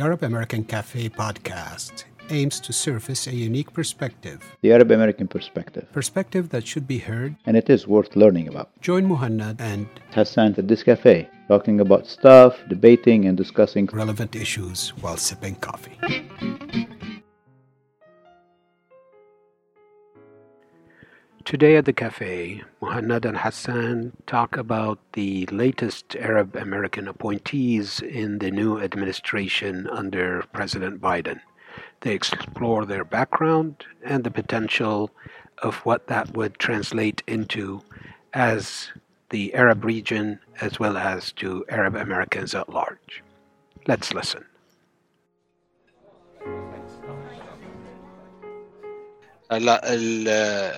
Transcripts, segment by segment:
The Arab American Cafe podcast aims to surface a unique perspective. The Arab American perspective. Perspective that should be heard. And it is worth learning about. Join Muhannad and Hassan at this cafe, talking about stuff, debating, and discussing relevant issues while sipping coffee. Today at the cafe, Muhannad and Hassan talk about the latest Arab American appointees in the new administration under President Biden. They explore their background and the potential of what that would translate into as the Arab region as well as to Arab Americans at large. Let's listen. Uh,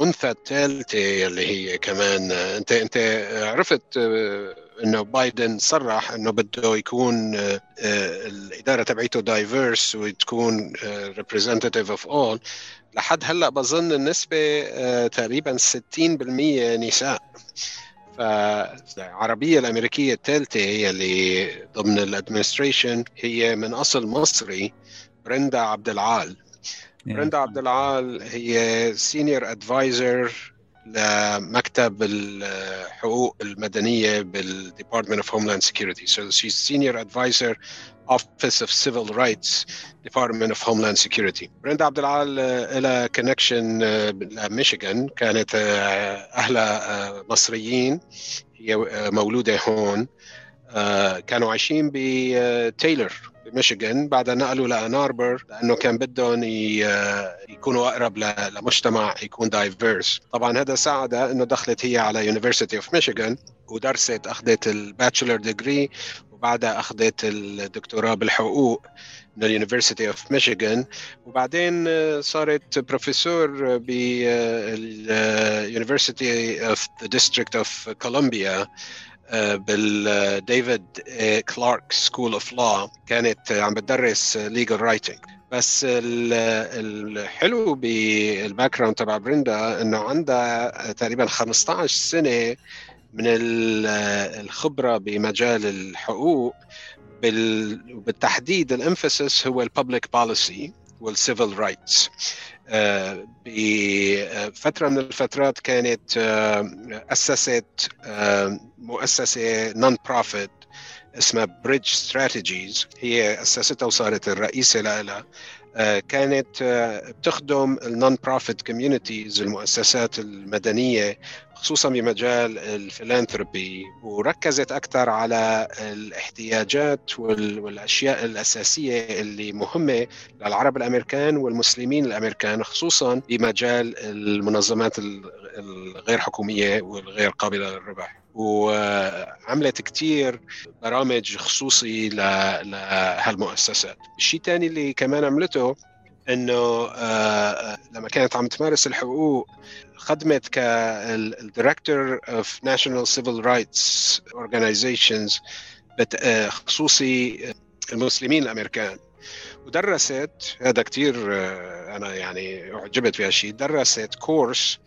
الأنثى الثالثة اللي هي كمان أنت أنت عرفت إنه بايدن صرح إنه بده يكون الإدارة تبعيته diverse وتكون representative of all لحد هلأ بظن النسبة تقريبا 60% نساء. فالعربية الأمريكية الثالثة هي اللي ضمن ال administration هي من أصل مصري برندا عبد العال. برندا عبد العال هي senior advisor لمكتب الحقوق المدنية بال Department of Homeland Security so she senior advisor Office of Civil Rights Department of Homeland Security. برندا عبد العال لها connection لميشيغان كانت أهلها مصريين. هي مولودة هون. كانوا عايشين بتايلر بميشيغان بعدها نقلوا ل Ann Arbor لأنه كان بدهم يكونوا أقرب لمجتمع يكون diverse طبعا هذا ساعدها إنه دخلت هي على University of Michigan ودرست أخذت ال bachelor degree وبعدها أخذت الدكتوراه بالحقوق من ال University of Michigan وبعدين صارت professor بال University of the District of Columbia بال David Clarke School of Law كانت عم بتدرس legal writing بس الحلو بال background تبع بريندا إنه عندها تقريبا 15 سنة من الخبرة بمجال الحقوق بالتحديد ال emphasis هو ال public policy وال civil rights بفترة من الفترات كانت أسست مؤسسة non-profit اسمها Bridge Strategies هي أسستها وصارت الرئيسة لها. كانت بتخدم ال non-profit communities المؤسسات المدنية خصوصا بمجال الفيلانثروبي وركزت أكثر على الاحتياجات والأشياء الأساسية اللي مهمة للعرب الأمريكان والمسلمين الأمريكان خصوصا بمجال المنظمات الغير حكومية والغير قابلة للربح. وعملت كتير برامج خصوصي لهالمؤسسات الشيء الثاني اللي كمان عملته إنه لما كانت عم تمارس الحقوق خدمت كال director of national civil rights organizations خصوصي المسلمين الأمريكان. ودرست هذا كثير أنا يعني أعجبت بهالشيء درست course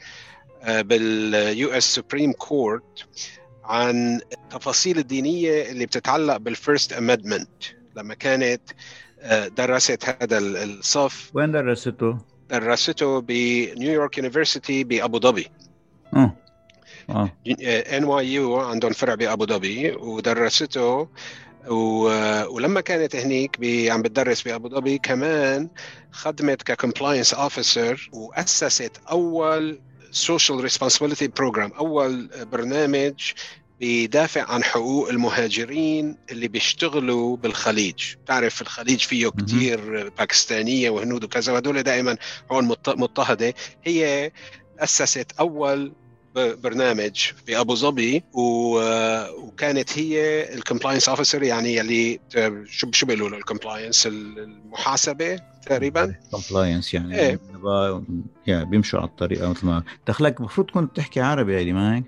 بال US Supreme Court عن التفاصيل الدينية اللي بتتعلق بال First Amendment لما كانت درست هذا الصف. وين درسته؟ درسته ب New York University بأبو ظبي. آه. NYU عندهم فرع بأبو ظبي ودرسته و... ولما كانت هنيك ب... عم بتدرس بأبو ظبي كمان خدمت ك compliance officer وأسست أول social responsibility program أول برنامج بيدافع عن حقوق المهاجرين اللي بيشتغلوا بالخليج. تعرف الخليج فيه كتير باكستانية وهنود وكذا وهدول دائما هون مضطهدة. هي أسست أول برنامج في أبو ظبي وكانت هي ال compliance officer يعني اللي شو شو بيقولوا له ال compliance المحاسبة تقريبا؟ compliance يعني إيه. يعني بيمشوا على الطريقة مثل ما دخلك المفروض تكون بتحكي عربي يعني ما هيك؟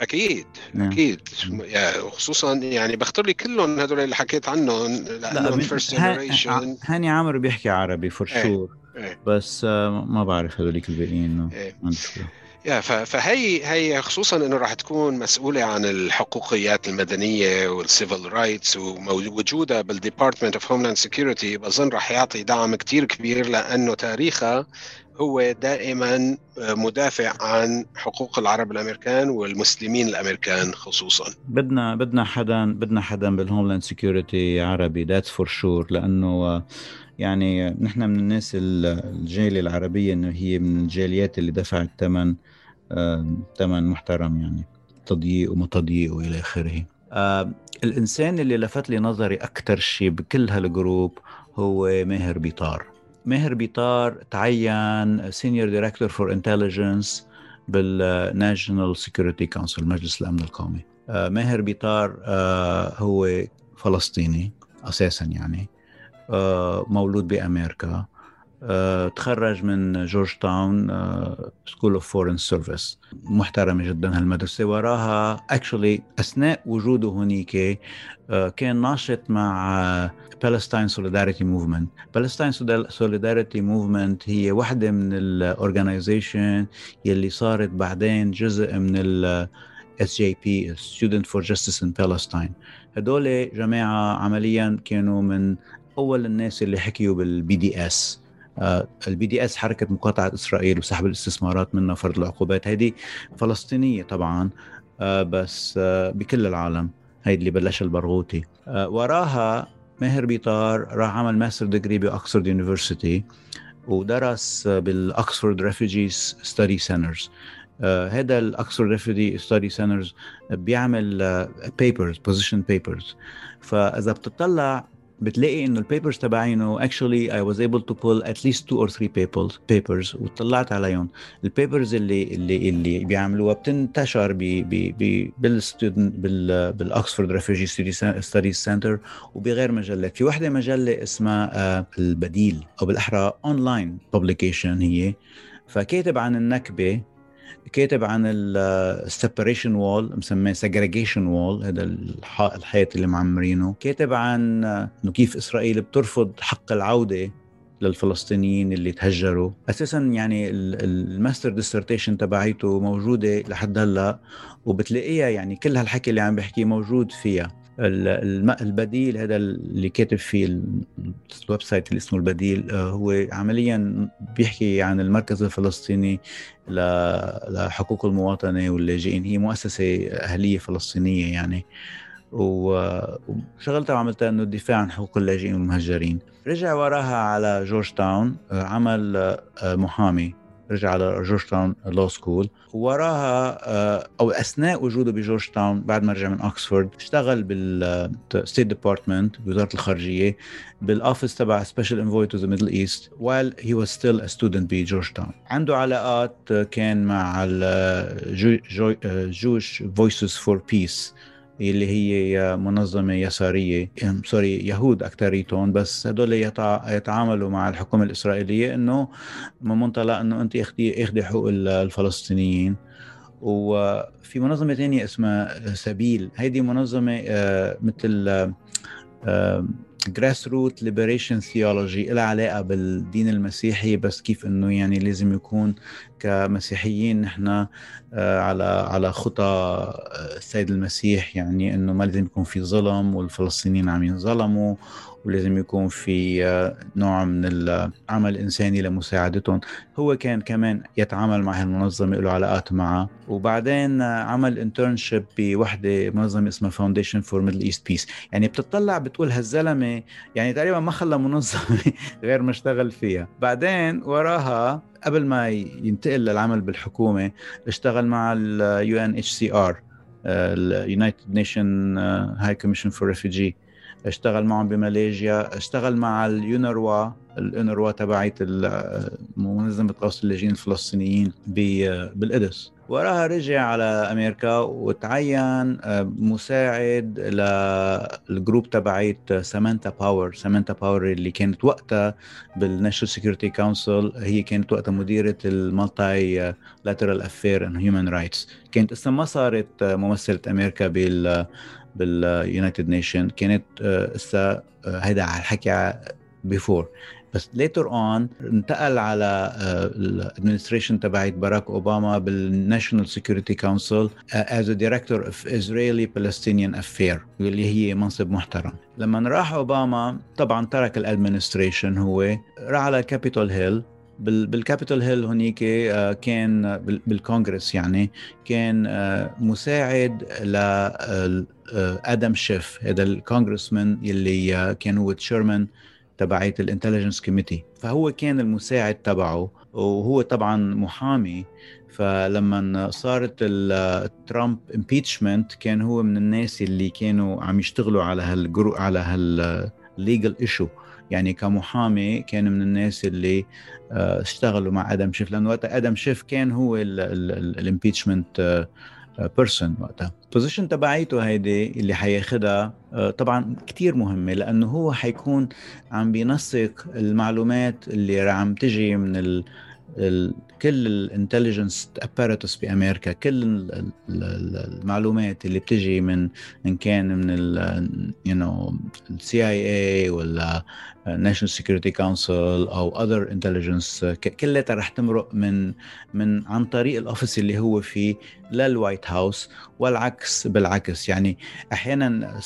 أكيد أكيد. يعني خصوصا يعني بختار لي كلهم هدول اللي حكيت عنهم لأنهم first generation هاني عامر بيحكي عربي for sure إيه. بس ما بعرف هذوليك الباقيين إيه. يا فهي هي خصوصا إنه راح تكون مسؤولة عن الحقوقيات المدنية وال civil rights ووجودها بال Department of Homeland Security بظن راح يعطي دعم كثير كبير لأنه تاريخها هو دائما مدافع عن حقوق العرب الأمريكان والمسلمين الأمريكان خصوصا. بدنا بدنا حدا بدنا حدا بال Homeland Security عربي that's for sure لأنه يعني نحن من الناس الجالية العربية إنه هي من الجاليات اللي دفعت ثمن ثمن محترم يعني تضييق وما تضييق وإلى آخره. الإنسان اللي لفت لي نظري أكثر شيء بكل هال group هو ماهر بيطار. ماهر بيطار تعين senior director for intelligence بال National Security Council مجلس الأمن القومي. ماهر بيطار هو فلسطيني أساسا يعني. مولود بأمريكا. آه، تخرج من Georgetown School of Foreign Service محترمة جدا هالمدرسة. وراها actually أثناء وجوده هنيك آه، كان ناشط مع Palestine Solidarity Movement Palestine Solidarity Movement هي واحدة من ال organization يلي صارت بعدين جزء من ال SJP Students for Justice in Palestine. هدول جماعة عمليا كانوا من أول الناس اللي حكيوا بال BDS ال BDS حركة مقاطعة إسرائيل وسحب الاستثمارات منها فرض العقوبات. هذه فلسطينية طبعا آه، بس آه، بكل العالم. هيدي اللي بلش البرغوثي. آه، وراها ماهر بيطار راح عمل master degree ب Oxford University ودرس بال Oxford Refugees Study Centers هذا ال Oxford Refugee Study Centers بيعمل papers position papers فإذا بتطلع بتلاقي إنه ال papers تبعينه actually I was able to pull at least two or three papers papers وطلعت عليهم. ال papers اللي اللي اللي بيعملوها بتنتشر ب ب ب بال student بال بال Oxford Refugee Studies Center وبغير مجلات في وحدة مجلة اسمها uh, البديل أو بالاحرى online publication هي. فكاتب عن النكبة كاتب عن ال separation wall مسميه segregation wall هذا الحيط اللي معمرينه. كاتب عن إنه كيف إسرائيل بترفض حق العودة للفلسطينيين اللي تهجروا. أساسا يعني ال master dissertation تبعيته موجودة لحد هلأ وبتلاقيها يعني كل هالحكي اللي عم بحكيه موجود فيها. البديل هذا اللي كاتب فيه ال website اللي اسمه البديل آه، هو عمليا بيحكي عن المركز الفلسطيني لحقوق المواطنة واللاجئين. هي مؤسسة أهلية فلسطينية يعني. وشغلتها وعملتها إنه الدفاع عن حقوق اللاجئين والمهجرين. رجع وراها على جورج تاون آه، عمل آه، محامي. رجع على Georgetown Law School وراها آه، أو أثناء وجوده بجورج تاون بعد ما رجع من اوكسفورد اشتغل بال State Department بوزاره الخارجية بال office تبع special envoy to the Middle East while he was still a بجورج تاون عنده علاقات كان مع Jewish Voices for Peace اللي هي منظمة يسارية sorry يهود أكثريتهم بس هدول يتعاملوا مع الحكومة الإسرائيلية إنه من منطلق إنه أنت اخدي اخدي حقوق الفلسطينيين. وفي منظمة ثانية اسمها سبيل. هيدي منظمة آه، مثل grassroot liberation theology لها علاقة بالدين المسيحي بس كيف إنه يعني لازم يكون كمسيحيين نحن آه، على على خطى آه، السيد المسيح يعني إنه ما لازم يكون في ظلم والفلسطينيين عم ينظلموا. ولازم يكون في آه، نوع من العمل الإنساني لمساعدتهم. هو كان كمان يتعامل مع هالمنظمة له علاقات معها. وبعدين عمل internship بوحدة منظمة اسمها Foundation for Middle East Peace يعني بتطلع بتقول هالزلمة يعني تقريبا ما خلى منظمة غير ما اشتغل فيها. بعدين وراها قبل ما ينتقل للعمل بالحكومة اشتغل مع ال UNHCR ال United Nation High Commission for Refugee اشتغل معهم بماليزيا اشتغل مع اليونروا اليونروا تبعت منظمة غوث اللاجئين الفلسطينيين بالقدس وراها رجع على أمريكا وتعين آه، مساعد لل group تبعت سامانتا باور. سامانتا باور اللي كانت وقتها بال National Security Council هي كانت وقتها مديرة ال multilateral affair and human rights كانت لسه ما صارت ممثلة أمريكا بال بال United Nation كانت هسه آه، هيدا على الحكي before. بس later on انتقل على ال administration تبعت باراك أوباما بال National Security Council as a director of Israeli Palestinian affair اللي هي منصب محترم. لما راح أوباما طبعا ترك ال administration هو راح على Capitol Hill بال Capitol Hill هنيك كان بالكونغرس يعني كان مساعد ل آدم شيف هذا ال congressman يلي كان هو chairman تبعية ال intelligence committee فهو كان المساعد تبعه وهو طبعا محامي. فلما صارت ال Trump impeachment كان هو من الناس اللي كانوا عم يشتغلوا على هال gro على هال legal issue يعني كمحامي كان من الناس اللي آه، اشتغلوا مع آدم شيف لأنه وقتها آدم شيف كان هو ال impeachment person وقتها. ال position تبعيته هيدي اللي حياخدها آه، طبعا كتير مهمة لأنه هو حيكون عم بينسق المعلومات اللي عم تجي من كل ال intelligence apparatus بامريكا كل المعلومات اللي بتجي من إن كان من ال you know ال CIA ولا National Security Council أو other intelligence كلها رح تمرق من من عن طريق ال office اللي هو فيه لل White House والعكس بالعكس. يعني أحيانا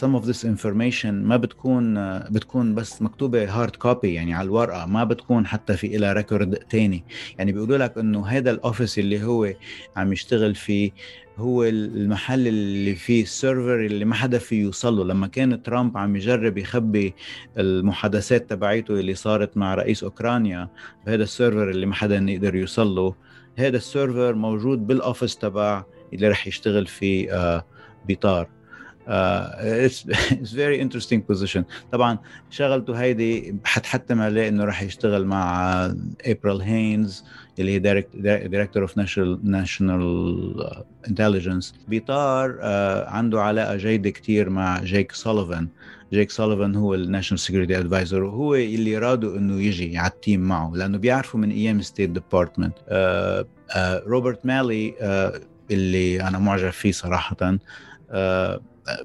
some of this information ما بتكون بتكون بس مكتوبة hard copy يعني على الورقة ما بتكون حتى في لها record تاني. يعني بيقولوا لك إنه هذا ال office اللي هو عم يشتغل فيه هو المحل اللي فيه ال server اللي ما حدا فيه يوصل له لما كان ترامب عم يجرب يخبي المحادثات تبعيته اللي صارت مع رئيس أوكرانيا بهذا ال server اللي ما حدا يقدر يوصل له هذا ال server موجود بال office تبع اللي رح يشتغل فيه آه بيطار it's very interesting position طبعا شغلته هيدي حتحتم عليه إنه راح يشتغل مع ابريل هينز اللي هي Director of National Intelligence بيطار uh, عنده علاقة جيدة كثير مع جيك سوليفان جيك سوليفان هو ال National Security Advisor وهو اللي رادوا إنه يجي على ال team معه لأنه بيعرفوا من أيام State Department روبرت مالي اللي أنا معجب فيه صراحة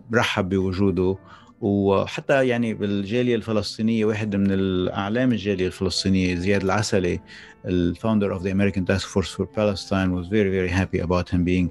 برحب بوجوده. وحتى يعني بالجالية الفلسطينية واحد من الأعلام الجالية الفلسطينية زياد العسلي ال founder the American Task Force for Palestine was very very happy about him being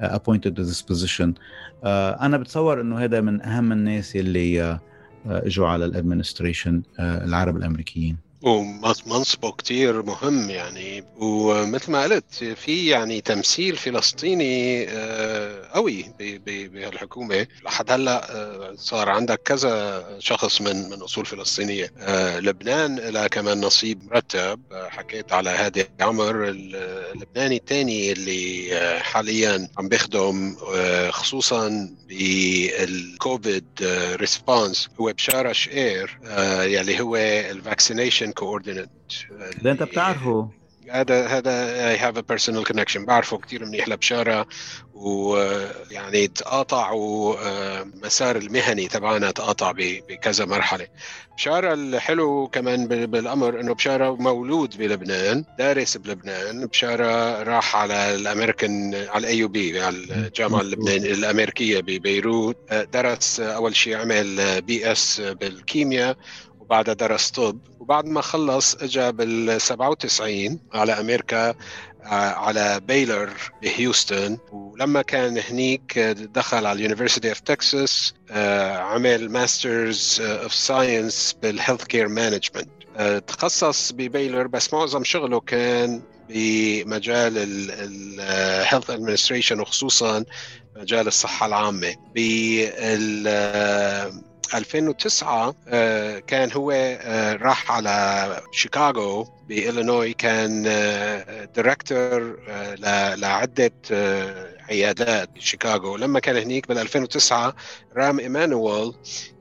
appointed to this position. Uh, أنا بتصور إنه هذا من أهم الناس اللي uh, إجوا على ال administration uh, العرب الأمريكيين. ومنصبه كتير مهم يعني. ومثل ما قلت في يعني تمثيل فلسطيني آه، قوي بهالحكومة. لحد هلأ آه، صار عندك كذا شخص من من أصول فلسطينية. آه، لبنان لها كمان نصيب مرتب. حكيت على هادي عمر اللبناني الثاني اللي حاليا عم بيخدم خصوصا بال COVID response. هو بشاره شقير يلي هو ال vaccination coordinate ده انت بتعرفه. هذا هذا I have a personal connection بعرفه كثير منيح لبشاره ويعني تقاطع ومسار المهني تبعنا تقاطع بكذا مرحلة. بشارة الحلو كمان بالأمر إنه بشارة مولود بلبنان دارس بلبنان. بشارة راح على الأمريكان على ال AUB على الجامعة اللبنانية الأمريكية ببيروت. درس أول شيء عمل BS بالكيمياء وبعدها درس طب وبعد ما خلص اجى بال 97 على أمريكا آه، على Baylor بهيوستن. ولما كان هنيك دخل على ال University of Texas عمل masters of science بال healthcare management تخصص ب Baylor بس معظم شغله كان بمجال ال health administration وخصوصا مجال الصحة العامة. بال 2009 آه، كان هو آه، راح على شيكاغو بإلينوي كان director آه، لعدة عيادات بشيكاغو لما كان هنيك بال 2009 رام إيمانويل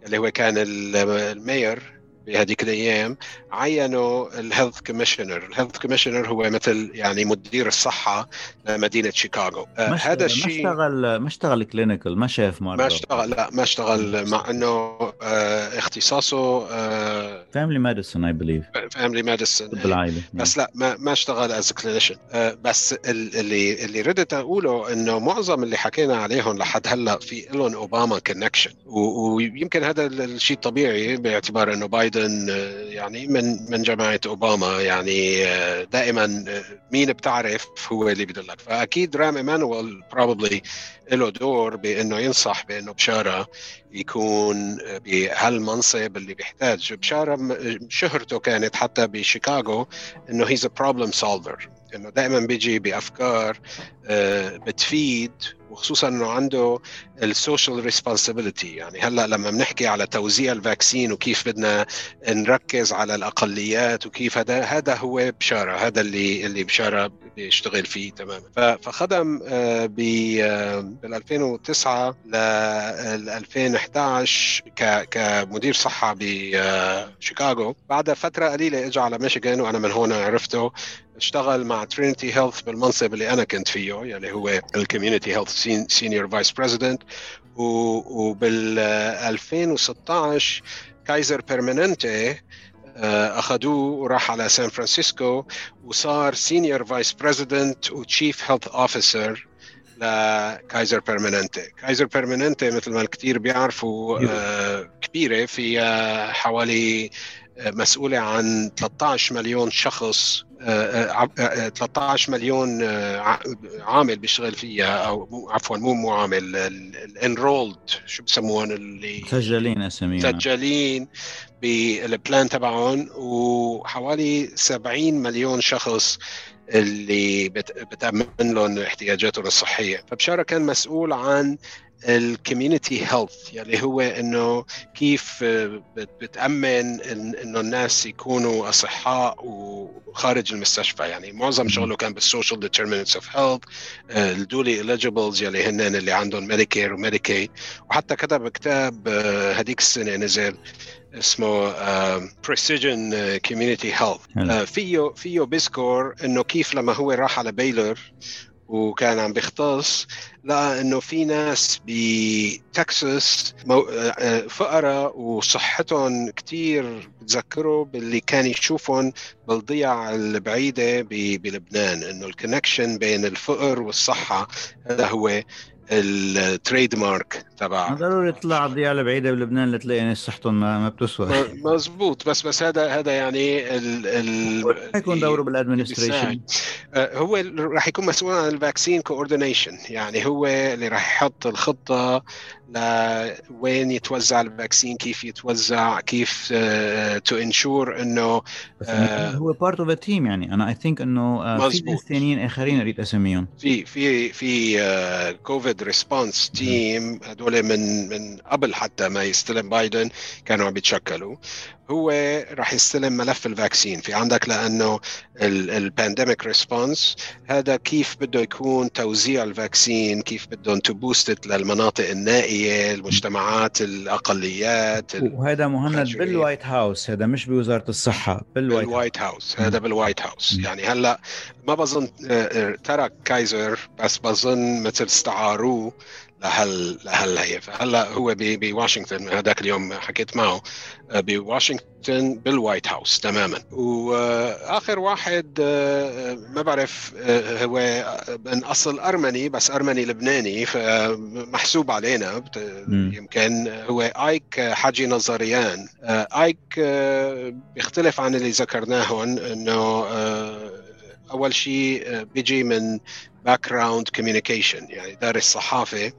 اللي هو كان ال mayor بهذيك الأيام عينوا ال health commissioner، ال health commissioner هو مثل يعني مدير الصحة لمدينة شيكاغو. آه هذا الشيء ما اشتغل ما اشتغل clinical ما شاف مرضى ما اشتغل لا ما اشتغل مع إنه آه اختصاصه آه family medicine I believe family medicine بالعائله بس لا ما ما اشتغل as clinician بس اللي اللي ردت اقوله إنه معظم اللي حكينا عليهم لحد هلأ في لهم أوباما connection ويمكن هذا الشيء طبيعي باعتبار إنه بايدن يعني من من جماعة أوباما يعني دائما مين بتعرف هو اللي بدلك فأكيد رام إيمانويل probably له دور بأنه ينصح بأنه بشارة يكون بهالمنصب اللي بيحتاج. بشارة شهرته كانت حتى بشيكاغو إنه he's a problem solver إنه دائما بيجي بأفكار بتفيد وخصوصا إنه عنده ال social responsibility يعني هلأ لما بنحكي على توزيع ال vaccine وكيف بدنا نركز على الأقليات وكيف هذا هذا هو بشارة هذا اللي اللي بشارة بيشتغل فيه تماما. فخدم بال 2009 ل 2011 كمدير صحة بشيكاغو بعد فترة قليلة اجى على ميشيغان وأنا من هون عرفته اشتغل مع Trinity Health بالمنصب اللي أنا كنت فيه يلي هو ال community health senior vice president وبال 2016 Kaiser Permanente أخذوه وراح على سان فرانسيسكو وصار senior vice president و chief health officer ل Kaiser Permanente Kaiser Permanente مثل ما الكثير بيعرفوا آه كبيرة. فيها حوالي مسؤولة عن 13 مليون شخص 13 مليون عامل بيشتغل فيها أو عفوا مو مو عامل ال enrolled شو بسموهم اللي مسجلين اساميهم مسجلين بال plan تبعهم وحوالي 70 مليون شخص اللي بتأمن لهم احتياجاتهم الصحية فبشارة كان مسؤول عن ال community health يعني هو إنه كيف بتأمن إنه الناس يكونوا أصحاء وخارج المستشفى. يعني معظم شغله كان بال social determinants of health ال dually eligibles يلي هن اللي عندهم Medicare و Medicaid وحتى كتب كتاب هذيك السنة نزل اسمه Precision Community Health فيه فيه بيذكر إنه كيف لما هو راح على Baylor وكان عم بيختص لقى إنه في ناس بتكساس فقراء وصحتهم كتير بتذكروا باللي كان يشوفهم بالضيع البعيدة بلبنان إنه ال connection بين الفقر والصحة هذا هو. ال trademark تبع ضروري تطلع على الضيعه البعيده بلبنان لتلاقي ناس صحتهم ما, ما بتسوى. مزبوط. بس بس هذا هذا يعني ال ال يكون دوره بال administration هو راح يكون مسؤول عن ال vaccine coordination يعني هو اللي راح يحط الخطة لوين يتوزع ال vaccine كيف يتوزع كيف to ensure إنه هو part of team يعني. أنا I think إنه في ناس ثانيين آخرين أريد أسميهم. في في في COVID response team هدول من من قبل حتى ما يستلم بايدن كانوا عم بيتشكلوا. هو راح يستلم ملف ال vaccine. في عندك لأنه ال pandemic response هذا كيف بده يكون توزيع ال vaccine كيف بدهم تبوستت للمناطق النائية المجتمعات الأقليات وهذا مهند بال White House هذا مش بوزارة الصحة بال White, بال White House هذا بال White House. يعني هلا ما بظن ترك Kaiser بس بظن مثل استعاروه لهال لهال هي فهلا هو بواشنطن هذاك اليوم حكيت معه بواشنطن بال White House تماما. وآخر واحد ما بعرف هو من أصل أرمني بس أرمني لبناني فمحسوب علينا يمكن هو آيك حاجي نظريان. آيك بيختلف عن اللي ذكرناهم إنه أول شيء بيجي من background communication يعني دارس صحافه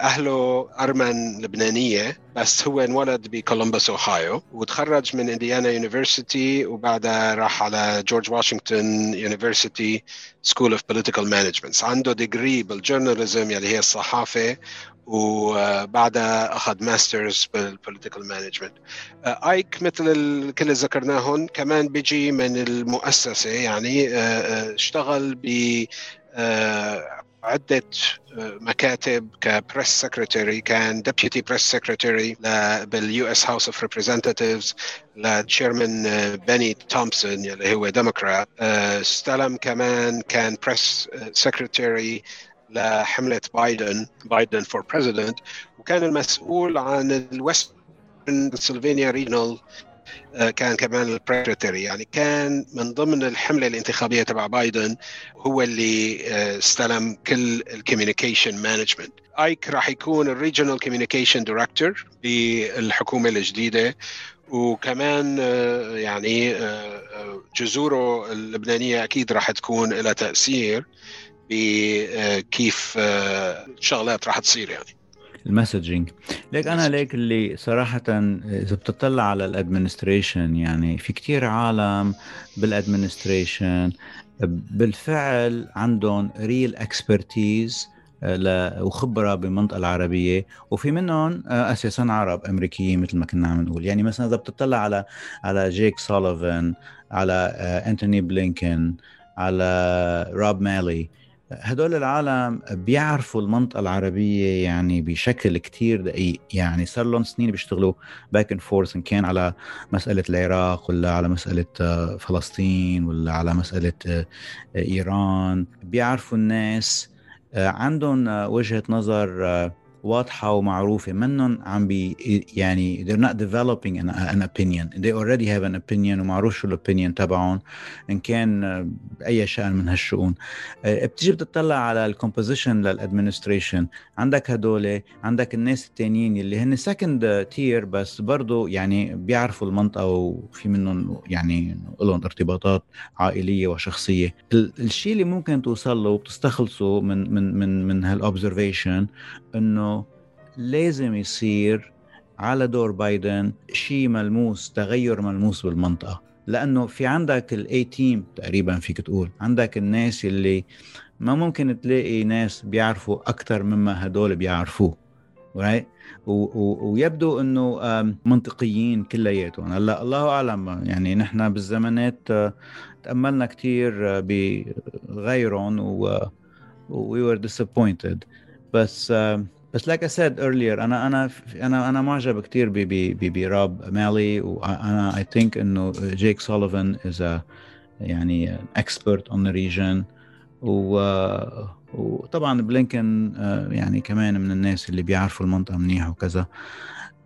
أهله أرمن لبنانية بس هو انولد بكولومبوس أوهايو وتخرج من Indiana University وبعدها راح على George Washington University School of Political Management عنده degree بال journalism يلي هي الصحافة. وبعدها أخذ masters بال political management ايك مثل كل اللي ذكرناهم كمان بيجي من المؤسسة يعني اشتغل ب عدة مكاتب ك press secretary كان deputy press secretary بال US House of Representatives ل chairman بني تومسون اللي هو ديموكرات استلم كمان كان press secretary لحملة بايدن Biden for President وكان المسؤول عن ال west بنسلفانيا regional كان كمان ال press secretary يعني كان من ضمن الحملة الانتخابية تبع بايدن هو اللي استلم كل ال communication management like راح يكون ال regional communication director بالحكومة الجديدة وكمان يعني جذوره اللبنانية أكيد راح تكون لها تأثير. بكيف الشغلات راح تصير يعني. ال messaging like أنا like اللي صراحة إذا بتطلع على ال administration يعني في كتير عالم بال administration بالفعل عندهم real expertise وخبرة بالمنطقة العربية وفي منهم أساسا عرب أمريكيين مثل ما كنا عم نقول. يعني مثلا إذا بتطلع على على جيك سوليفان على انتوني بلينكن على روب مالي هدول العالم بيعرفوا المنطقة العربية يعني بشكل كتير دقيق. يعني صار لهم سنين بيشتغلوا back and forth إن كان على مسألة العراق ولا على مسألة فلسطين ولا على مسألة إيران. بيعرفوا الناس عندهم وجهة نظر واضحة ومعروفة. منهم عم بي يعني they're not developing an, an opinion. They already have an opinion ومعروف شو ال opinion تبعهم. إن كان بأي شأن من هالشؤون. بتيجي بتطلع على ال composition لل administration عندك هدول عندك الناس التانيين اللي هن second tier بس برضه يعني بيعرفوا المنطقة وفي منهم يعني لهم ارتباطات عائلية وشخصية. الشيء اللي ممكن توصل له وبتستخلصه من من من من هال observation إنه لازم يصير على دور بايدن شيء ملموس تغير ملموس بالمنطقة. لأنه في عندك ال A team تقريبا فيك تقول. عندك الناس اللي ما ممكن تلاقي ناس بيعرفوا أكثر مما هدول بيعرفوه right? ويبدو إنه منطقيين كلياتهم. هلأ الله أعلم يعني نحن بالزمانات تأملنا كثير بغيرهم و we were disappointed. بس بس like I said earlier أنا أنا أنا أنا معجب كثير براب مالي وأنا I think إنه جيك سوليفان a يعني expert on the region. و وطبعا بلينكن يعني كمان من الناس اللي بيعرفوا المنطقة منيح وكذا.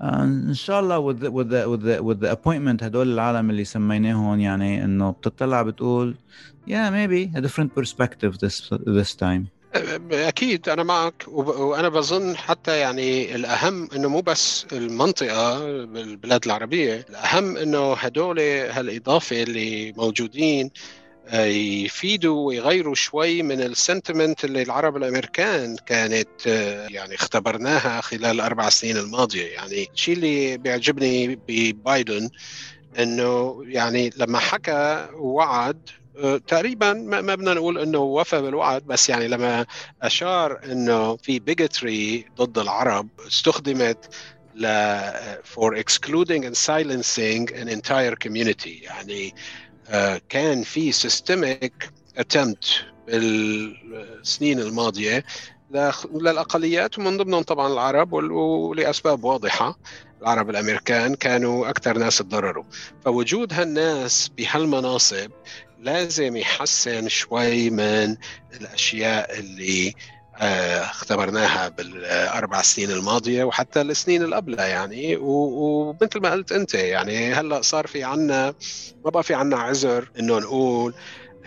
إن شاء الله with the, with the, with the, with the appointment هدول العالم اللي سميناهم يعني إنه بتطلع بتقول yeah maybe a different perspective this this time. أكيد أنا معك وأنا بظن حتى يعني الأهم إنه مو بس المنطقة بالبلاد العربية الأهم إنه هدول هالإضافة اللي موجودين يفيدوا ويغيروا شوي من السنتمنت اللي العرب الأمريكان كانت يعني اختبرناها خلال الاربع سنين الماضية. يعني الشيء اللي بيعجبني ببايدن إنه يعني لما حكى ووعد تقريبا ما بدنا نقول إنه وفى بالوعد بس يعني لما أشار إنه في بيجتري ضد العرب استخدمت ل for excluding and silencing an entire community. يعني كان في systemic attempt بالسنين الماضية للاقليات ومن ضمنهم طبعا العرب ولأسباب واضحة. العرب الأمريكان كانوا أكثر ناس تضرروا. فوجود هالناس بهالمناصب لازم يحسن شوي من الأشياء اللي اختبرناها بالأربع سنين الماضية وحتى السنين اللي يعني. ومثل ما قلت أنت يعني هلأ صار في عنا ما بقى في عنا عذر إنه نقول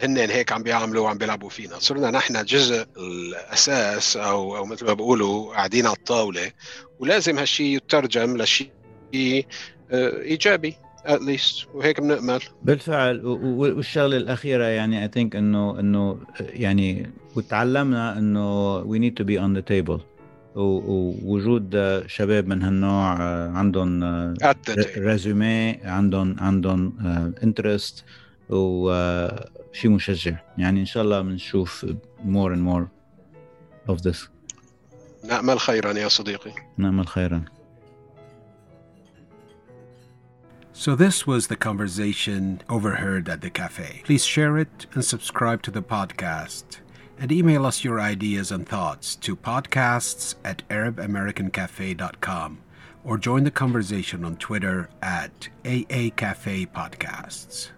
هن هيك عم بيعملوا وعم بيلعبوا فينا. صرنا نحن جزء الأساس أو أو مثل ما بيقولوا قاعدين على الطاولة ولازم هالشيء يترجم لشيء إيجابي at least وهيك بنأمل. بالفعل. والشغلة الأخيرة يعني I think انه إنه يعني وتعلمنا إنه we need to be on the table. ووجود شباب من هالنوع عندهم résumé عندهم عندهم interest وشيء مشجع يعني ان شاء الله بنشوف more and more of this نأمل خيرا يا صديقي نأمل خيرا So, this was the conversation overheard at the cafe. Please share it and subscribe to the podcast. And email us your ideas and thoughts to podcasts at ArabAmericanCafe.com or join the conversation on Twitter at AA Cafe Podcasts.